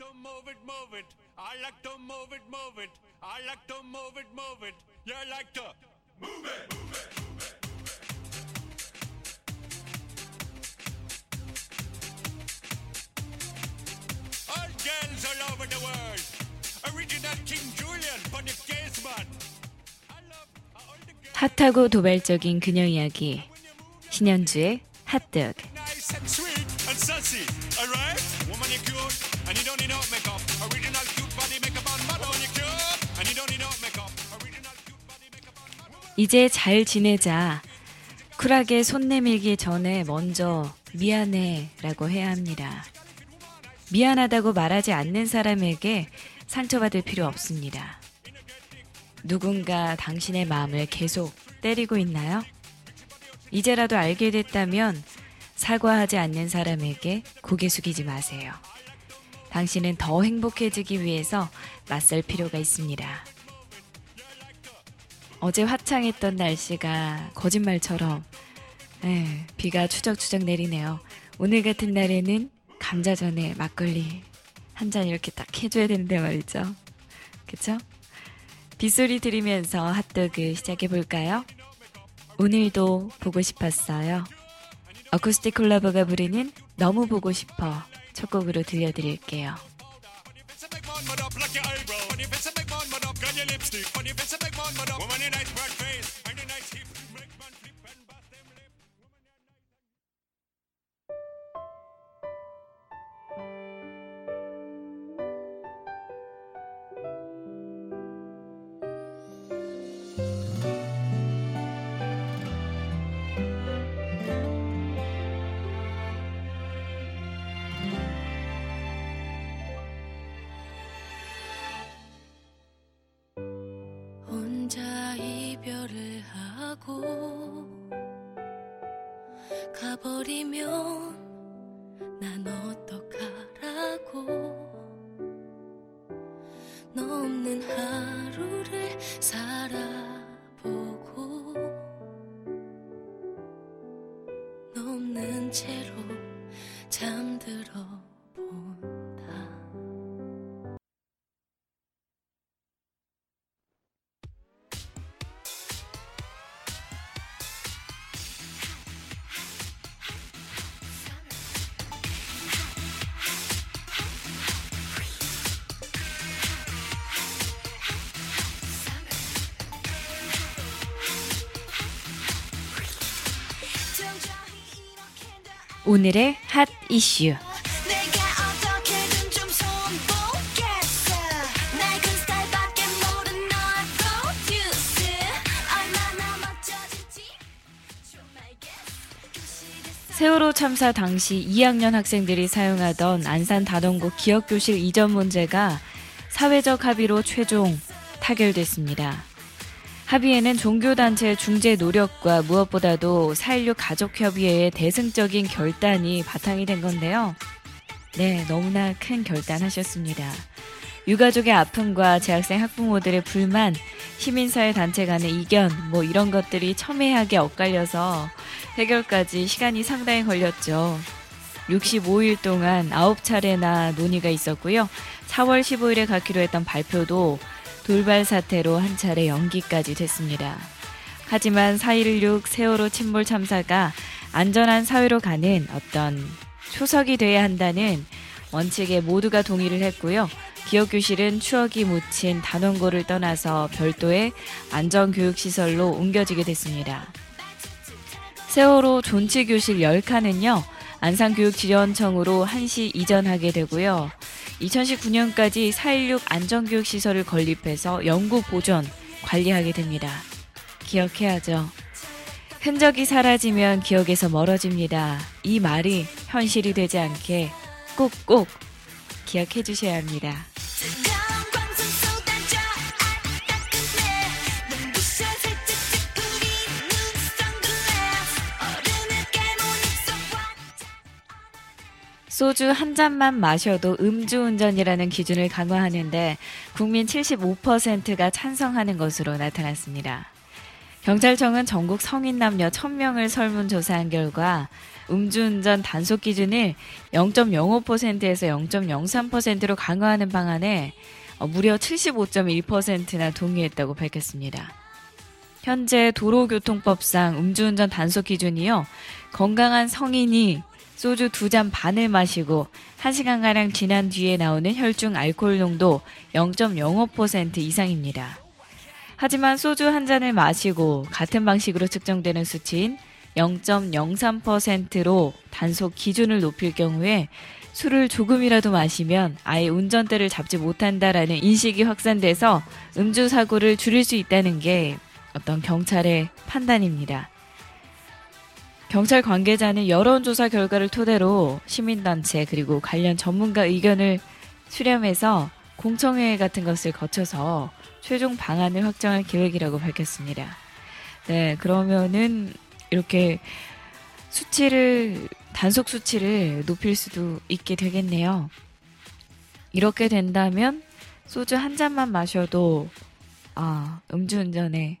to move it, move it. I like to move it, move it. I like to move it, move it. You like to move it, move it. All girls all over the world. Original King Julian, Bonnie Gaisman. 핫하고 도발적인 그녀 이야기 신현주의 핫뜨 이제 잘 지내자 쿨하게 손 내밀기 전에 먼저 미안해 라고 해야 합니다. 미안하다고 말하지 않는 사람에게 상처받을 필요 없습니다. 누군가 당신의 마음을 계속 때리고 있나요? 이제라도 알게 됐다면 사과하지 않는 사람에게 고개 숙이지 마세요. 당신은 더 행복해지기 위해서 맞설 필요가 있습니다. 어제 화창했던 날씨가 거짓말처럼 에, 비가 추적추적 내리네요. 오늘 같은 날에는 감자전에 막걸리 한 잔 이렇게 딱 해줘야 되는데 말이죠. 그쵸? 빗소리 들으면서 핫도그 시작해 볼까요? 오늘도 보고 싶었어요. 어쿠스틱 콜라보가 부르는 너무 보고 싶어 첫 곡으로 들려드릴게요. on your lipstick. On your face, a big man, mother. Woman in iceberg face. 이별을 하고 가버리면 난 어떡하 질지 좀 알겠어. 세월호 참사 당시 2학년 학생들이 사용하던 안산 단원고 기억교실 이전 문제가 사회적 합의로 최종 타결됐습니다. 합의에는 종교단체의 중재 노력과 무엇보다도 4.16 가족협의회의 대승적인 결단이 바탕이 된 건데요. 네, 너무나 큰 결단하셨습니다. 유가족의 아픔과 재학생 학부모들의 불만, 시민사회 단체 간의 이견, 뭐 이런 것들이 첨예하게 엇갈려서 해결까지 시간이 상당히 걸렸죠. 65일 동안 9차례나 논의가 있었고요. 4월 15일에 갖기로 했던 발표도 돌발 사태로 한 차례 연기까지 됐습니다. 하지만 4.16 세월호 침몰 참사가 안전한 사회로 가는 어떤 초석이 돼야 한다는 원칙에 모두가 동의를 했고요. 기억교실은 추억이 묻힌 단원고를 떠나서 별도의 안전교육시설로 옮겨지게 됐습니다. 세월호 존치교실 10칸은요, 안산교육지원청으로 한시 이전하게 되고요. 2019년까지 4.16 안전교육 시설을 건립해서 영구 보존, 관리하게 됩니다. 기억해야죠. 흔적이 사라지면 기억에서 멀어집니다. 이 말이 현실이 되지 않게 꼭꼭 기억해 주셔야 합니다. 소주 한 잔만 마셔도 음주운전이라는 기준을 강화하는데 국민 75%가 찬성하는 것으로 나타났습니다. 경찰청은 전국 성인 남녀 1000명을 설문조사한 결과 음주운전 단속 기준을 0.05%에서 0.03%로 강화하는 방안에 어, 무려 75.1%나 동의했다고 밝혔습니다. 현재 도로교통법상 음주운전 단속 기준이요. 건강한 성인이 소주 두 잔 반을 마시고 1시간가량 지난 뒤에 나오는 혈중 알코올 농도 0.05% 이상입니다. 하지만 소주 한 잔을 마시고 같은 방식으로 측정되는 수치인 0.03%로 단속 기준을 높일 경우에 술을 조금이라도 마시면 아예 운전대를 잡지 못한다라는 인식이 확산돼서 음주 사고를 줄일 수 있다는 게 어떤 경찰의 판단입니다. 경찰 관계자는 여론조사 결과를 토대로 시민단체 그리고 관련 전문가 의견을 수렴해서 공청회 같은 것을 거쳐서 최종 방안을 확정할 계획이라고 밝혔습니다. 네, 그러면은 이렇게 수치를 단속 수치를 높일 수도 있게 되겠네요. 이렇게 된다면 소주 한 잔만 마셔도 아, 음주운전에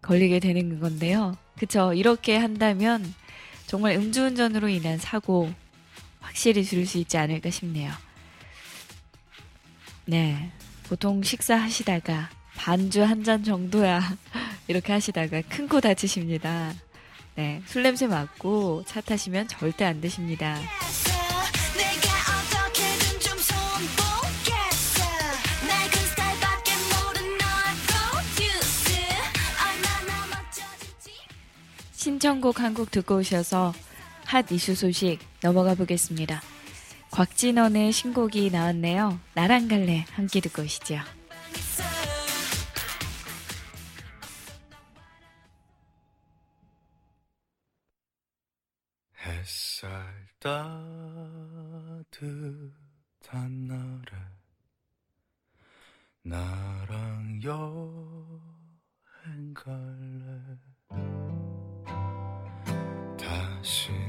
걸리게 되는 건데요. 그쵸. 이렇게 한다면 정말 음주운전으로 인한 사고 확실히 줄일 수 있지 않을까 싶네요. 네. 보통 식사하시다가 반주 한 잔 정도야 이렇게 하시다가 큰 코 다치십니다. 네. 술 냄새 맡고 차 타시면 절대 안 드십니다. 신청곡 한 곡 듣고 오셔서 핫 이슈 소식 넘어가 보겠습니다. 곽진원의 신곡이 나왔네요. 나랑 갈래 함께 듣고 오시죠. 햇살 따뜻한 날에 나랑 여행 갈래 다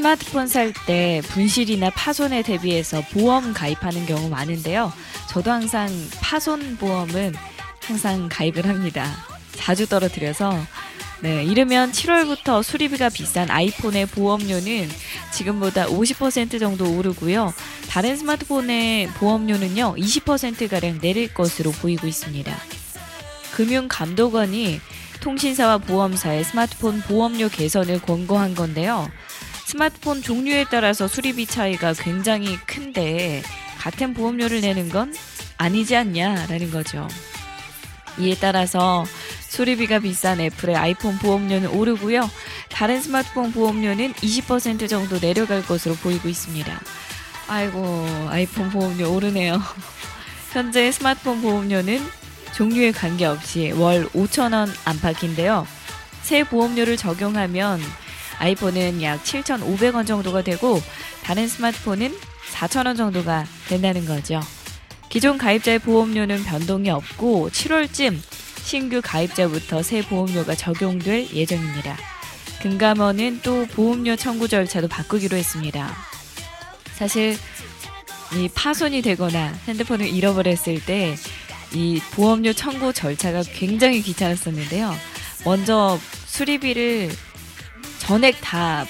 스마트폰 살 때 분실이나 파손에 대비해서 보험 가입하는 경우 많은데요. 저도 항상 파손 보험은 항상 가입을 합니다. 자주 떨어뜨려서 네, 이르면 7월부터 수리비가 비싼 아이폰의 보험료는 지금보다 50% 정도 오르고요. 다른 스마트폰의 보험료는요, 20%가량 내릴 것으로 보이고 있습니다. 금융감독원이 통신사와 보험사의 스마트폰 보험료 개선을 권고한 건데요. 스마트폰 종류에 따라서 수리비 차이가 굉장히 큰데 같은 보험료를 내는 건 아니지 않냐라는 거죠. 이에 따라서 수리비가 비싼 애플의 아이폰 보험료는 오르고요. 다른 스마트폰 보험료는 20% 정도 내려갈 것으로 보이고 있습니다. 아이고, 아이폰 보험료 오르네요. 현재 스마트폰 보험료는 종류에 관계없이 월 5,000원 안팎인데요. 새 보험료를 적용하면 아이폰은 약 7,500원 정도가 되고 다른 스마트폰은 4,000원 정도가 된다는 거죠. 기존 가입자의 보험료는 변동이 없고 7월쯤 신규 가입자부터 새 보험료가 적용될 예정입니다. 금감원은 또 보험료 청구 절차도 바꾸기로 했습니다. 사실 이 파손이 되거나 핸드폰을 잃어버렸을 때 이 보험료 청구 절차가 굉장히 귀찮았었는데요. 먼저 수리비를 전액 다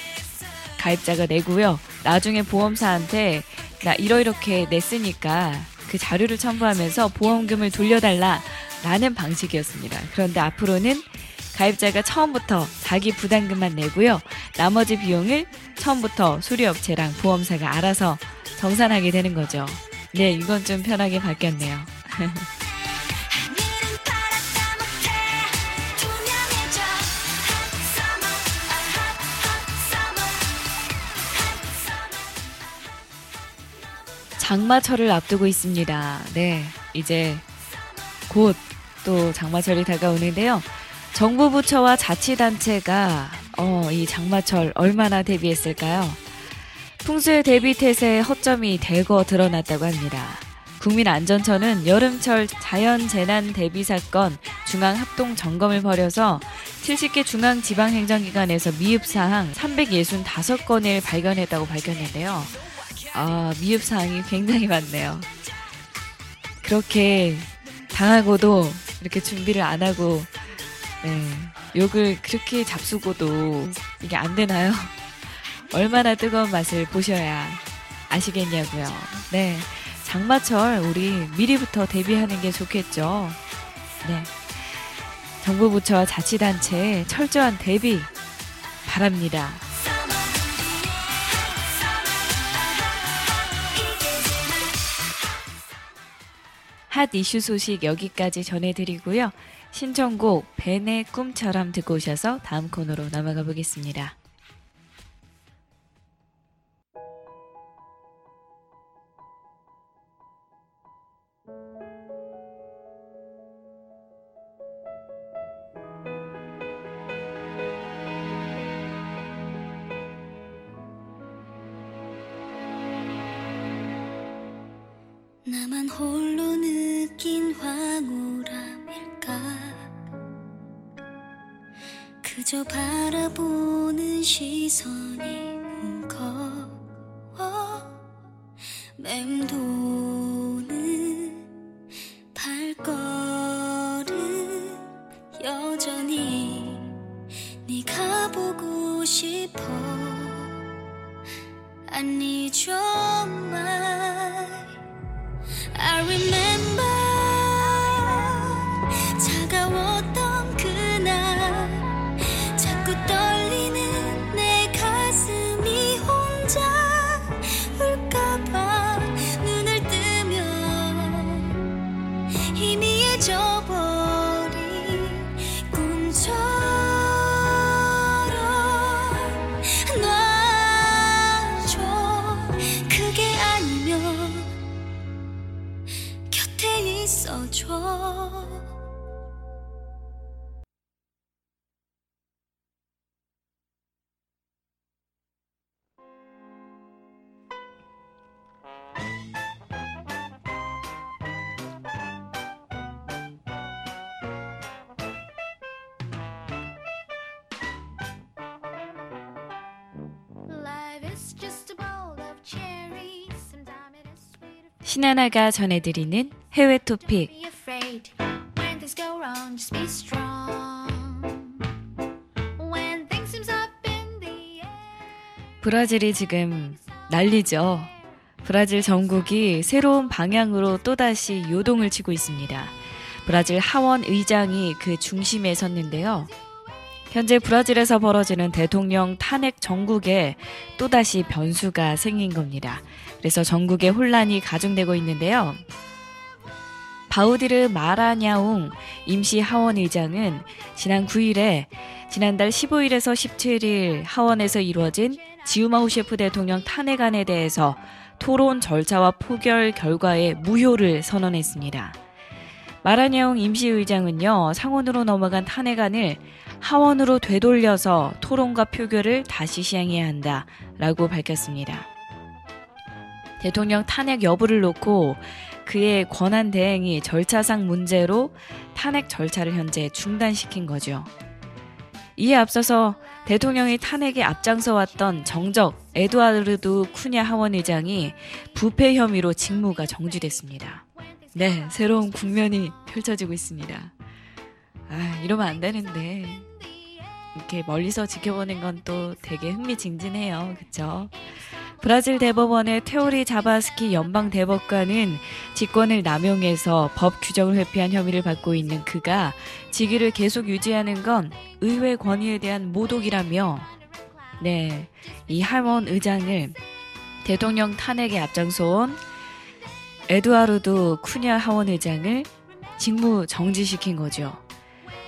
가입자가 내고요. 나중에 보험사한테 나 이러이렇게 냈으니까 그 자료를 첨부하면서 보험금을 돌려달라 라는 방식이었습니다. 그런데 앞으로는 가입자가 처음부터 자기 부담금만 내고요. 나머지 비용을 처음부터 수리업체랑 보험사가 알아서 정산하게 되는 거죠. 네, 이건 좀 편하게 바뀌었네요. 장마철을 앞두고 있습니다. 네, 이제 곧 또 장마철이 다가오는데요. 정부 부처와 자치단체가 어, 이 장마철 얼마나 대비했을까요? 풍수의 대비 태세에 허점이 대거 드러났다고 합니다. 국민안전처는 여름철 자연재난 대비 사건 중앙 합동 점검을 벌여서 70개 중앙 지방행정기관에서 미흡 사항 365건을 발견했다고 밝혔는데요. 아, 미흡 사항이 굉장히 많네요. 그렇게 당하고도 이렇게 준비를 안 하고 네, 욕을 그렇게 잡수고도 이게 안 되나요? 얼마나 뜨거운 맛을 보셔야 아시겠냐고요. 네. 장마철 우리 미리부터 대비하는 게 좋겠죠. 네. 정부 부처와 자치단체 철저한 대비 바랍니다. 핫 이슈 소식 여기까지 전해드리고요. 신청곡 벤의 꿈처럼 듣고 오셔서 다음 코너로 넘어가 보겠습니다. 그저 바라보는 시선이 무거워 맴도 신하나가 전해드리는 해외 토픽 Be afraid when things go wrong. Just be strong. When things seems up in the air. 브라질이 지금 난리죠. 브라질 전국이 새로운 방향으로 또다시 요동을 치고 있습니다. 브라질 하원 의장이 그 중심에 섰는데요. 현재 브라질에서 벌어지는 대통령 탄핵 전국에 또다시 변수가 생긴 겁니다. 그래서 전국에 혼란이 가중되고 있는데요. 바우디르 마라냐웅 임시 하원 의장은 지난 9일에 지난달 15일에서 17일 하원에서 이루어진 지우마 후셰프 대통령 탄핵안에 대해서 토론 절차와 포결 결과에 무효를 선언했습니다. 마라냐웅 임시의장은요, 상원으로 넘어간 탄핵안을 하원으로 되돌려서 토론과 표결을 다시 시행해야 한다. 라고 밝혔습니다. 대통령 탄핵 여부를 놓고 그의 권한 대행이 절차상 문제로 탄핵 절차를 현재 중단시킨 거죠. 이에 앞서서 대통령이 탄핵에 앞장서 왔던 정적 에드와르드 쿠냐 하원 의장이 부패 혐의로 직무가 정지됐습니다. 네, 새로운 국면이 펼쳐지고 있습니다. 아, 이러면 안 되는데. 이렇게 멀리서 지켜보는 건 또 되게 흥미진진해요. 그쵸? 브라질 대법원의 테오리 자바스키 연방 대법관은 직권을 남용해서 법 규정을 회피한 혐의를 받고 있는 그가 직위를 계속 유지하는 건 의회 권위에 대한 모독이라며 네, 이 하원 의장을 대통령 탄핵에 앞장서온 에두아르도 쿠냐 하원 의장을 직무 정지시킨 거죠.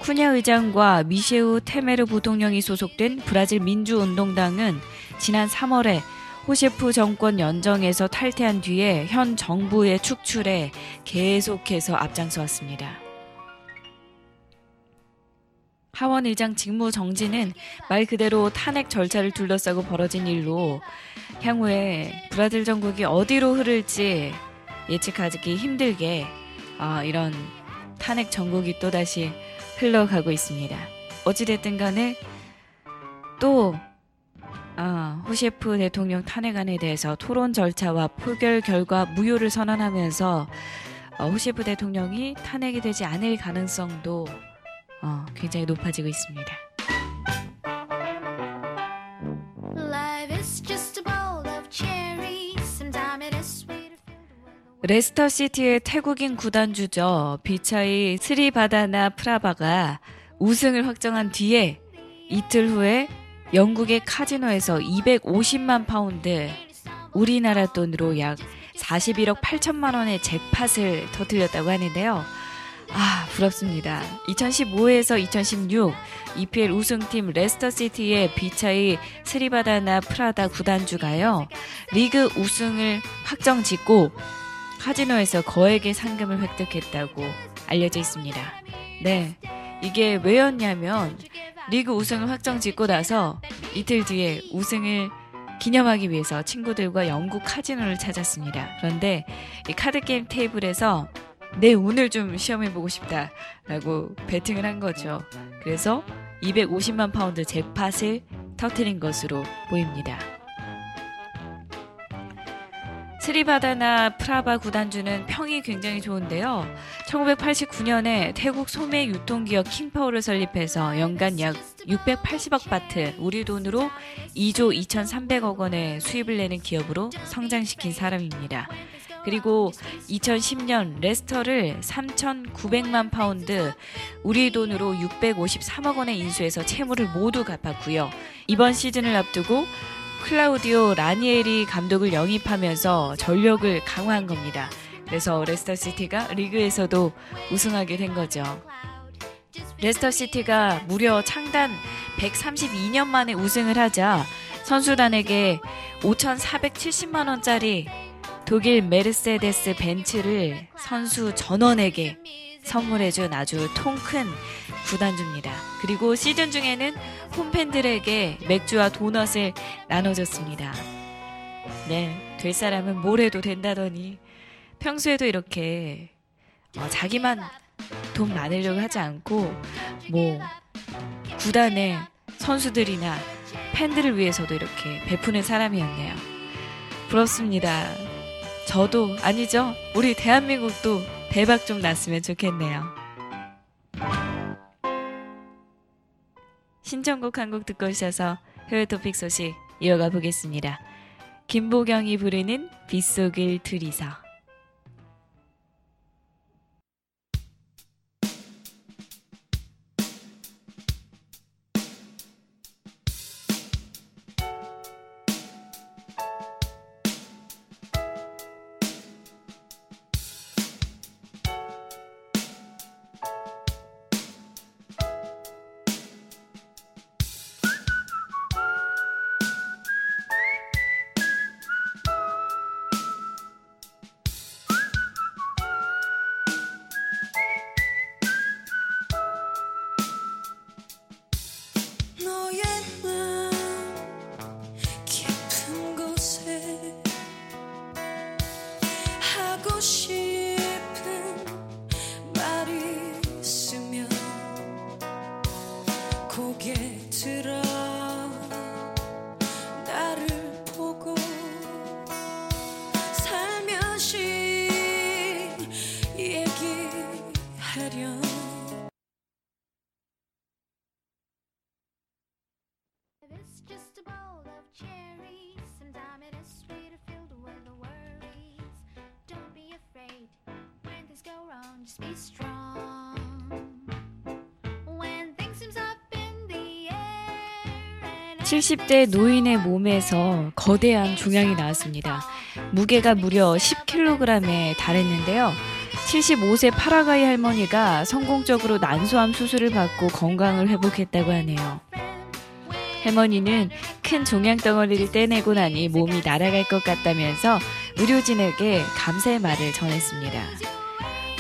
쿠냐 의장과 미셰우 테메르 부통령이 소속된 브라질 민주운동당은 지난 3월에 호셰프 정권 연정에서 탈퇴한 뒤에 현 정부의 축출에 계속해서 앞장서 왔습니다. 하원 의장 직무 정지는 말 그대로 탄핵 절차를 둘러싸고 벌어진 일로 향후에 브라질 전국이 어디로 흐를지 예측하기 힘들게 어, 이런 탄핵 전국이 또다시 흘러가고 있습니다. 어찌됐든 간에 또 아, 후셰프 대통령 탄핵안에 대해서 토론 절차와 표결 결과 무효를 선언하면서 어, 후셰프 대통령이 탄핵이 되지 않을 가능성도 어, 굉장히 높아지고 있습니다. 레스터 시티의 태국인 구단주죠. 비차이 스리바다나 프라바가 우승을 확정한 뒤에 이틀 후에 영국의 카지노에서 250만 파운드, 우리나라 돈으로 약 41억 8천만 원의 잭팟을 터뜨렸다고 하는데요. 아, 부럽습니다. 2015에서 2016 EPL 우승팀 레스터 시티의 비차이 스리바다나 프라바 구단주가요. 리그 우승을 확정 짓고 카지노에서 거액의 상금을 획득했다고 알려져 있습니다. 네. 이게 왜였냐면 리그 우승을 확정 짓고 나서 이틀 뒤에 우승을 기념하기 위해서 친구들과 영국 카지노를 찾았습니다. 그런데 이 카드게임 테이블에서 내 운을 좀 시험해보고 싶다라고 베팅을 한 거죠. 그래서 250만 파운드 잭팟을 터트린 것으로 보입니다. 스리바다나 프라바 구단주는 평이 굉장히 좋은데요. 1989년에 태국 소매 유통기업 킹파워를 설립해서 연간 약 680억 바트, 우리 돈으로 2조 2,300억 원의 수입을 내는 기업으로 성장시킨 사람입니다. 그리고 2010년 레스터를 3,900만 파운드, 우리 돈으로 653억 원에 인수해서 채무를 모두 갚았고요. 이번 시즌을 앞두고 클라우디오 라니에리 감독을 영입하면서 전력을 강화한 겁니다. 그래서 레스터 시티가 리그에서도 우승하게 된 거죠. 레스터 시티가 무려 창단 132년 만에 우승을 하자 선수단에게 5,470만 원짜리 독일 메르세데스 벤츠를 선수 전원에게 선물해준 아주 통 큰 구단주입니다. 그리고 시즌 중에는 홈팬들에게 맥주와 도넛을 나눠줬습니다. 네, 될 사람은 뭘 해도 된다더니 평소에도 이렇게 어, 자기만 돈 많으려고 하지 않고 뭐 구단의 선수들이나 팬들을 위해서도 이렇게 베푸는 사람이었네요. 부럽습니다. 저도 아니죠. 우리 대한민국도 대박 좀 났으면 좋겠네요. 신청곡 한 곡 듣고 오셔서 해외 토픽 소식 이어가 보겠습니다. 김보경이 부르는 빗속을 둘이서 80대 노인의 몸에서 거대한 종양이 나왔습니다. 무게가 무려 10kg에 달했는데요. 75세 파라가이 할머니가 성공적으로 난소암 수술을 받고 건강을 회복했다고 하네요. 할머니는 큰 종양 덩어리를 떼내고 나니 몸이 날아갈 것 같다면서 의료진에게 감사의 말을 전했습니다.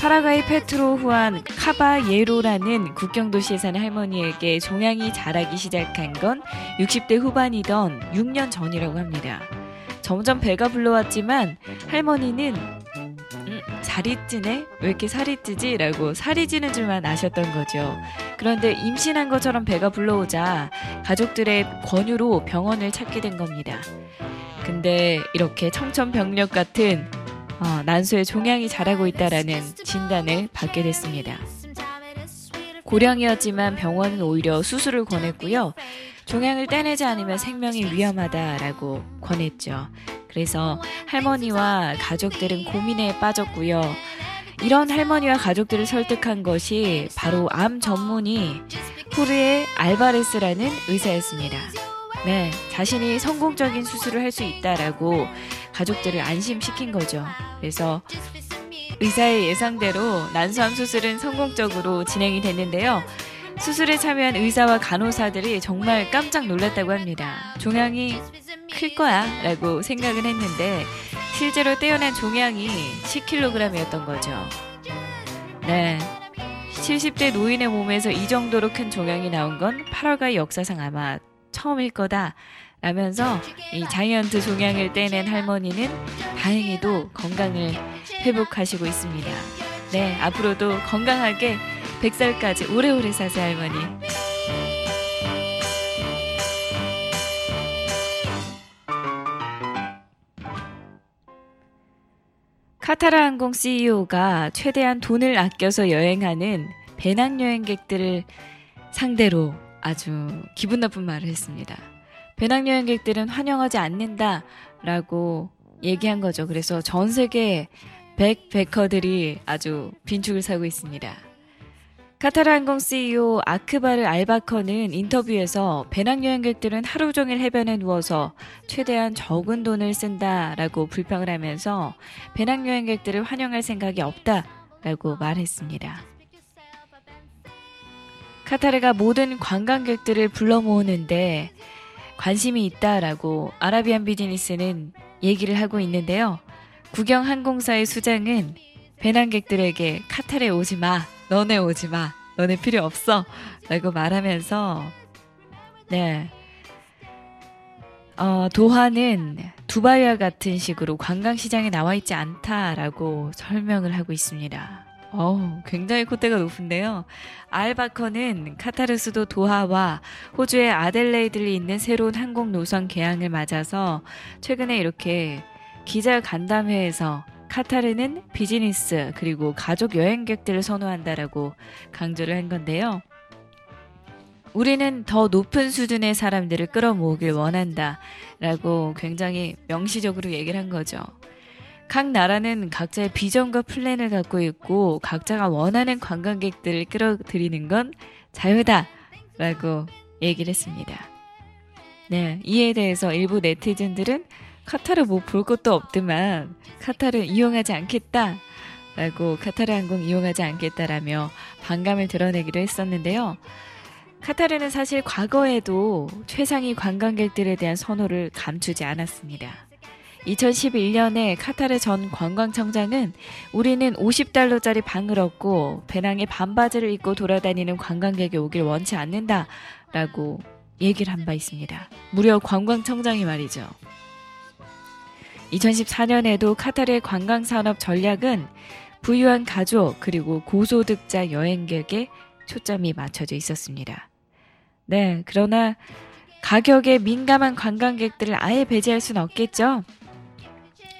파라과이 페트로 후안 카바 예로라는 국경 도시에 사는 할머니에게 종양이 자라기 시작한 건 60대 후반이던 6년 전이라고 합니다. 점점 배가 불러왔지만 할머니는 음, 살이 찌네? 왜 이렇게 살이 찌지? 라고 살이 찌는 줄만 아셨던 거죠. 그런데 임신한 것처럼 배가 불러오자 가족들의 권유로 병원을 찾게 된 겁니다. 근데 이렇게 청천벽력 같은 어, 난소에 종양이 자라고 있다라는 진단을 받게 됐습니다. 고령이었지만 병원은 오히려 수술을 권했고요. 종양을 떼내지 않으면 생명이 위험하다라고 권했죠. 그래서 할머니와 가족들은 고민에 빠졌고요. 이런 할머니와 가족들을 설득한 것이 바로 암 전문의 후르의 알바레스라는 의사였습니다. 네, 자신이 성공적인 수술을 할 수 있다라고 가족들을 안심시킨 거죠. 그래서 의사의 예상대로 난소암 수술은 성공적으로 진행이 됐는데요. 수술에 참여한 의사와 간호사들이 정말 깜짝 놀랐다고 합니다. 종양이 클 거야 라고 생각은 했는데 실제로 떼어낸 종양이 10kg이었던 거죠. 네. 70대 노인의 몸에서 이 정도로 큰 종양이 나온 건 8월가의 역사상 아마 처음일 거다. 라면서 이 자이언트 종양을 떼낸 할머니는 다행히도 건강을 회복하시고 있습니다. 네, 앞으로도 건강하게 100살까지 오래오래 사세요, 할머니. 카타르 항공 CEO가 최대한 돈을 아껴서 여행하는 배낭여행객들을 상대로 아주 기분 나쁜 말을 했습니다. 배낭여행객들은 환영하지 않는다 라고 얘기한 거죠. 그래서 전 세계 백베커들이 아주 빈축을 사고 있습니다. 카타르 항공 CEO 아크바르 알바커는 인터뷰에서 배낭여행객들은 하루 종일 해변에 누워서 최대한 적은 돈을 쓴다라고 불평을 하면서 배낭여행객들을 환영할 생각이 없다라고 말했습니다. 카타르가 모든 관광객들을 불러 모으는데 관심이 있다라고 아라비안 비즈니스는 얘기를 하고 있는데요. 국영 항공사의 수장은 배낭객들에게 카타르에 오지 마. 너네 오지 마. 너네 필요 없어. 라고 말하면서, 네. 어, 도하는 두바이와 같은 식으로 관광시장에 나와 있지 않다라고 설명을 하고 있습니다. 어우, 굉장히 콧대가 높은데요. 알바커는 카타르 수도 도하와 호주의 아델레이드를 잇는 새로운 항공 노선 개항을 맞아서 최근에 이렇게 기자 간담회에서 카타르는 비즈니스 그리고 가족 여행객들을 선호한다라고 강조를 한 건데요. 우리는 더 높은 수준의 사람들을 끌어모으길 원한다. 라고 굉장히 명시적으로 얘기를 한 거죠. 각 나라는 각자의 비전과 플랜을 갖고 있고 각자가 원하는 관광객들을 끌어들이는 건 자유다. 라고 얘기를 했습니다. 네, 이에 대해서 일부 네티즌들은 카타르 뭐 볼 것도 없더만 카타르 이용하지 않겠다. 라고 카타르 항공 이용하지 않겠다라며 반감을 드러내기도 했었는데요. 카타르는 사실 과거에도 최상위 관광객들에 대한 선호를 감추지 않았습니다. 2011년에 카타르 전 관광청장은 우리는 50달러짜리 방을 얻고 배낭에 반바지를 입고 돌아다니는 관광객이 오길 원치 않는다 라고 얘기를 한 바 있습니다. 무려 관광청장이 말이죠. 2014년에도 카타르의 관광산업 전략은 부유한 가족 그리고 고소득자 여행객에 초점이 맞춰져 있었습니다. 네, 그러나 가격에 민감한 관광객들을 아예 배제할 수는 없겠죠.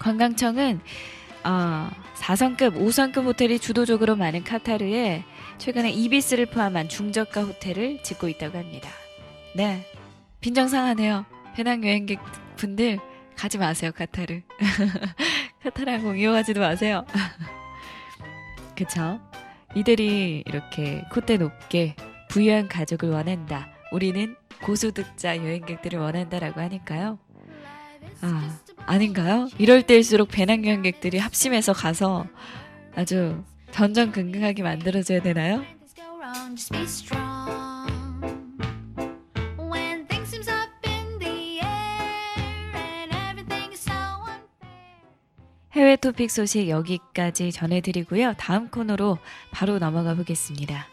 관광청은 어, 4성급, 5성급 호텔이 주도적으로 많은 카타르에 최근에 이비스를 포함한 중저가 호텔을 짓고 있다고 합니다. 네, 빈정상하네요. 배낭여행객 분들 가지 마세요, 카타르. 카타르 항공 이용하지도 마세요. 그쵸? 이들이 이렇게 콧대 높게 부유한 가족을 원한다. 우리는 고소득자 여행객들을 원한다라고 하니까요. 아, 아닌가요? 이럴 때일수록 배낭여행객들이 합심해서 가서 아주 전전긍긍하게 만들어줘야 되나요? 해외 토픽 소식 여기까지 전해드리고요. 다음 코너로 바로 넘어가 보겠습니다.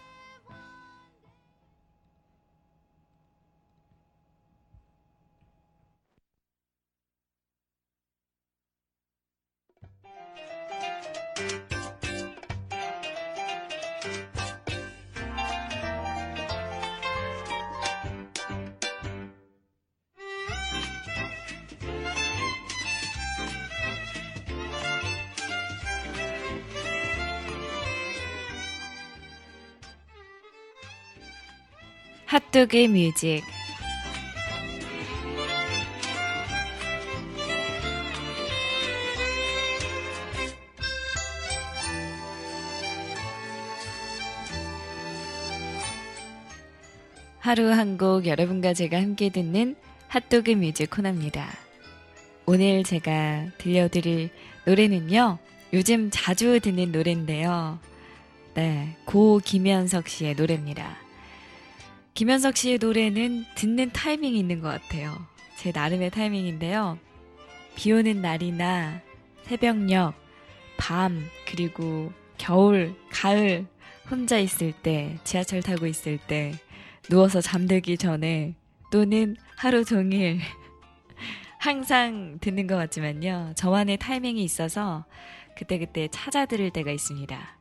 핫도그 뮤직 하루 한 곡 여러분과 제가 함께 듣는 핫도그 뮤직 코너입니다. 오늘 제가 들려드릴 노래는요. 요즘 자주 듣는 노래인데요. 네, 고 김현석 씨의 노래입니다. 김현석 씨의 노래는 듣는 타이밍이 있는 것 같아요. 제 나름의 타이밍인데요. 비 오는 날이나 새벽녘, 밤, 그리고 겨울, 가을, 혼자 있을 때, 지하철 타고 있을 때, 누워서 잠들기 전에, 또는 하루 종일 항상 듣는 것 같지만요. 저만의 타이밍이 있어서 그때그때 찾아 들을 때가 있습니다.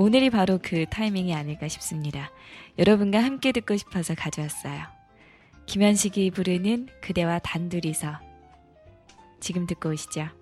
오늘이 바로 그 타이밍이 아닐까 싶습니다. 여러분과 함께 듣고 싶어서 가져왔어요. 김현식이 부르는 그대와 단둘이서 지금 듣고 오시죠.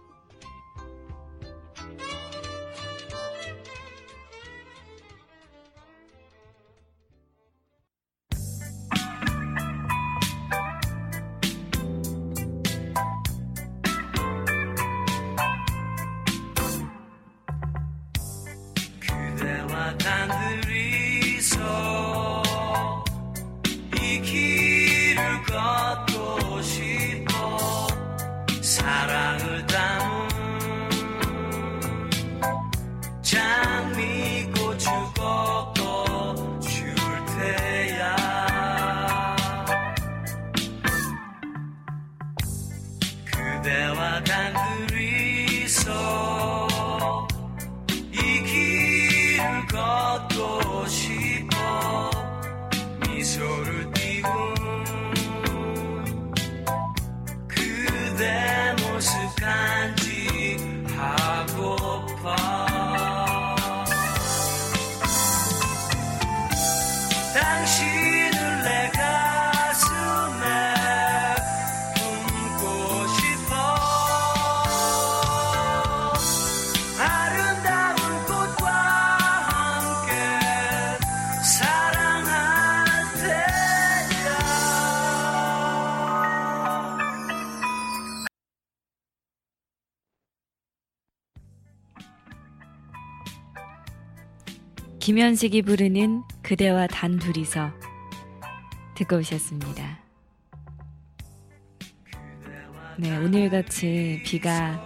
김현식이 부르는 그대와 단둘이서 듣고 오셨습니다. 네, 오늘같이 비가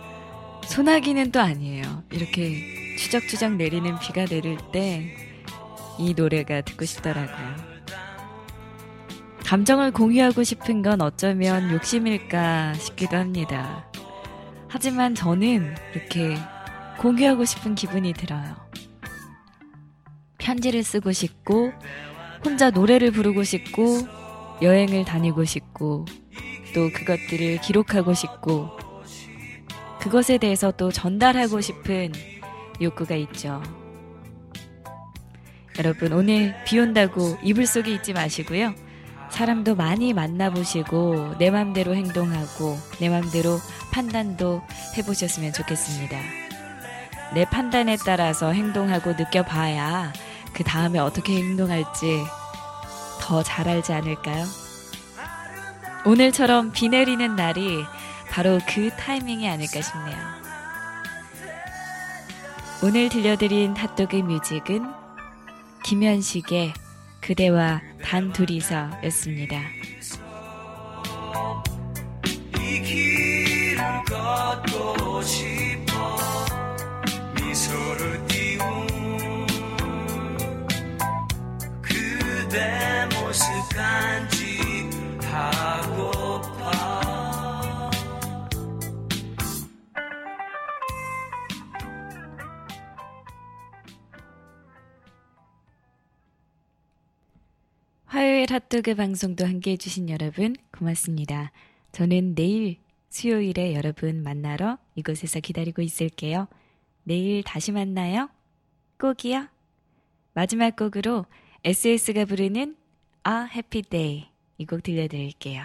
소나기는 또 아니에요. 이렇게 추적추적 내리는 비가 내릴 때 이 노래가 듣고 싶더라고요. 감정을 공유하고 싶은 건 어쩌면 욕심일까 싶기도 합니다. 하지만 저는 이렇게 공유하고 싶은 기분이 들어요. 편지를 쓰고 싶고, 혼자 노래를 부르고 싶고, 여행을 다니고 싶고, 또 그것들을 기록하고 싶고, 그것에 대해서 또 전달하고 싶은 욕구가 있죠. 여러분, 오늘 비 온다고 이불 속에 있지 마시고요. 사람도 많이 만나보시고, 내 맘대로 행동하고, 내 맘대로 판단도 해보셨으면 좋겠습니다. 내 판단에 따라서 행동하고 느껴봐야 그 다음에 어떻게 행동할지 더 잘 알지 않을까요? 오늘처럼 비 내리는 날이 바로 그 타이밍이 아닐까 싶네요. 오늘 들려드린 핫도그 뮤직은 김현식의 그대와 단 둘이서였습니다. 걷고 싶어 미소를 화요일 핫도그 방송도 함께 해 주신 여러분 고맙습니다. 저는 내일 수요일에 여러분 만나러 이곳에서 기다리고 있을게요. 내일 다시 만나요. 꼭이요. 마지막 곡으로 SS가 부르는 A Happy Day 이 곡 들려드릴게요.